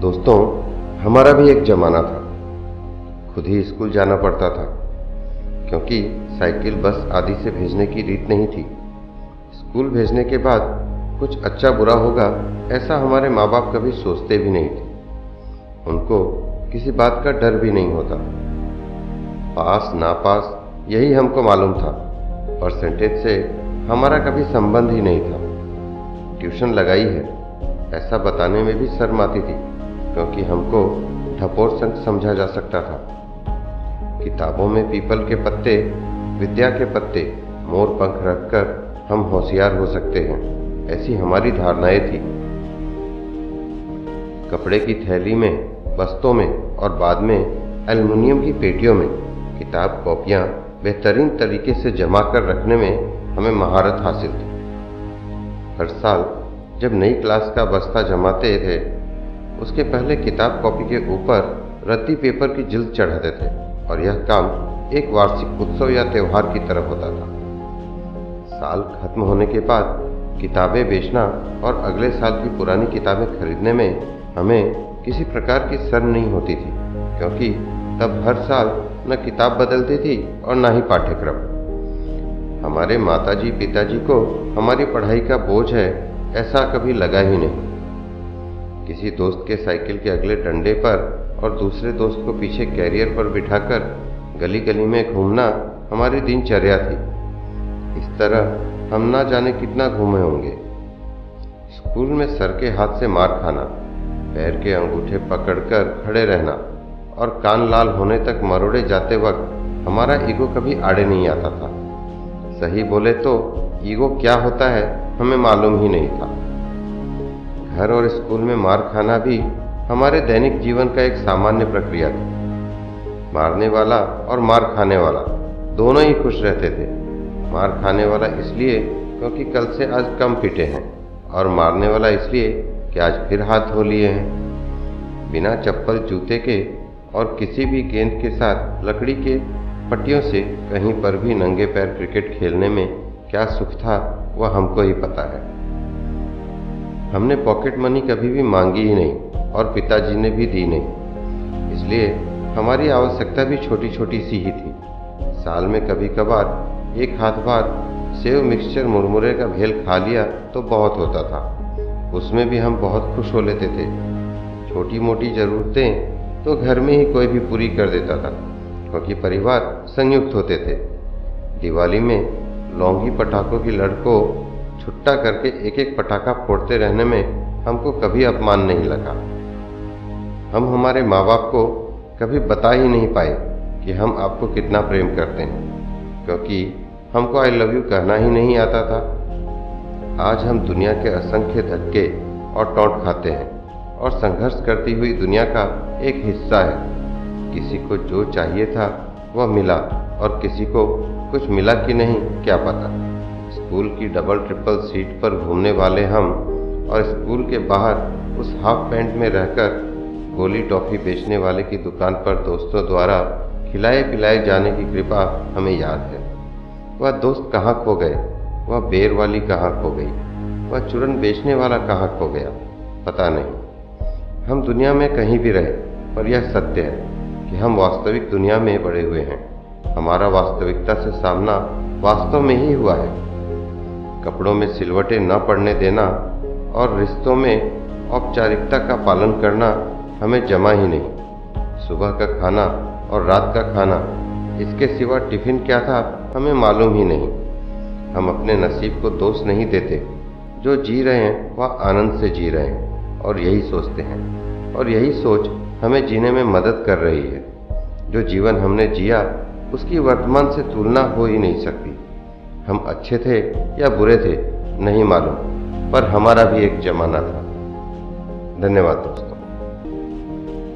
दोस्तों, हमारा भी एक जमाना था। खुद ही स्कूल जाना पड़ता था, क्योंकि साइकिल, बस आदि से भेजने की रीत नहीं थी। स्कूल भेजने के बाद कुछ अच्छा बुरा होगा, ऐसा हमारे माँ बाप कभी सोचते भी नहीं थे। उनको किसी बात का डर भी नहीं होता। पास ना पास यही हमको मालूम था। परसेंटेज से हमारा कभी संबंध ही नहीं था। ट्यूशन लगाई है, ऐसा बताने में भी शर्म आती थी। क्योंकि हमको ढपोर संत समझा जा सकता था। किताबों में पीपल के पत्ते, विद्या के पत्ते, मोर पंख रखकर हम होशियार हो सकते हैं, ऐसी हमारी धारणाएँ थी। कपड़े की थैली में बस्तों में और बाद में, एल्युमिनियम की पेटियों में किताब कॉपियाँ बेहतरीन तरीके से जमा कर रखने में हमें महारत हासिल थी। हर साल जब नई क्लास का बस्ता जमाते थे उसके पहले किताब कॉपी के ऊपर रद्दी पेपर की जिल्द चढ़ाते थे और यह काम एक वार्षिक उत्सव या त्यौहार की तरह होता था। साल खत्म होने के बाद किताबें बेचना और अगले साल की पुरानी किताबें खरीदने में हमें किसी प्रकार की शर्म नहीं होती थी, क्योंकि तब हर साल न किताब बदलती थी और न ही पाठ्यक्रम। हमारे माताजी, पिताजी को हमारी पढ़ाई का बोझ है, ऐसा कभी लगा ही नहीं। किसी दोस्त के साइकिल के अगले डंडे पर और दूसरे दोस्त को पीछे कैरियर पर बिठाकर गली गली में घूमना हमारी दिनचर्या थी। इस तरह हम ना जाने कितना घूमे होंगे। स्कूल में सर के हाथ से मार खाना, पैर के अंगूठे पकड़कर खड़े रहना और कान लाल होने तक मरोड़े जाते वक्त हमारा ईगो कभी आड़े नहीं आता था। सही बोले तो ईगो क्या होता है हमें मालूम ही नहीं था। घर और स्कूल में मार खाना भी हमारे दैनिक जीवन का एक सामान्य प्रक्रिया थी। मारने वाला और मार खाने वाला दोनों ही खुश रहते थे। मार खाने वाला इसलिए क्योंकि कल से आज कम पिटे हैं और मारने वाला इसलिए कि आज फिर हाथ धो लिए हैं। बिना चप्पल, जूते के और किसी भी गेंद के साथ लकड़ी के पट्टियों से कहीं पर भी नंगे पैर क्रिकेट खेलने में क्या सुख था, वह हमको ही पता है। हमने पॉकेट मनी कभी भी मांगी ही नहीं और पिताजी ने भी दी नहीं। इसलिए हमारी आवश्यकता भी छोटी छोटी सी ही थी। साल में कभी कभार एक हाथ बार सेव मिक्सचर मुरमुरे का भेल खा लिया तो बहुत होता था। उसमें भी हम बहुत खुश हो लेते थे। छोटी मोटी ज़रूरतें तो घर में ही कोई भी पूरी कर देता था, क्योंकि परिवार संयुक्त होते थे। दिवाली में लौंगी पटाखों की लड़ को छुट्टा करके एक एक पटाखा फोड़ते रहने में हमको कभी अपमान नहीं लगा। हम हमारे माँ बाप को कभी बता ही नहीं पाए कि हम आपको कितना प्रेम करते हैं, क्योंकि हमको आई लव यू कहना ही नहीं आता था। आज हम दुनिया के असंख्य धक्के और टोंट खाते हैं और संघर्ष करती हुई दुनिया का एक हिस्सा है। किसी को जो चाहिए था वह मिला और किसी को कुछ मिला कि नहीं, क्या पता? स्कूल की डबल ट्रिपल सीट पर घूमने वाले हम और स्कूल के बाहर उस हाफ़ पैंट में रहकर गोली टॉफ़ी बेचने वाले की दुकान पर दोस्तों द्वारा खिलाए पिलाए जाने की कृपा हमें याद है। वह दोस्त कहाँ खो गए? वह बेर वाली कहाँ खो गई? वह चूरन बेचने वाला कहाँ खो गया? पता नहीं। हम दुनिया में कहीं भी रहे पर यह सत्य है कि हम वास्तविक दुनिया में बड़े हुए हैं। हमारा वास्तविकता से सामना वास्तव में ही हुआ है। कपड़ों में सिलवटें न पड़ने देना और रिश्तों में औपचारिकता का पालन करना हमें जमा ही नहीं। सुबह का खाना और रात का खाना, इसके सिवा टिफ़िन क्या था हमें मालूम ही नहीं। हम अपने नसीब को दोष नहीं देते। जो जी रहे हैं, वह आनंद से जी रहे हैं और यही सोचते हैं। और यही सोच हमें जीने में मदद कर रही है। जो जीवन हमने जिया, उसकी वर्तमान से तुलना हो ही नहीं सकती। हम अच्छे थे या बुरे थे, नहीं मालूम, पर हमारा भी एक जमाना था। धन्यवाद दोस्तों।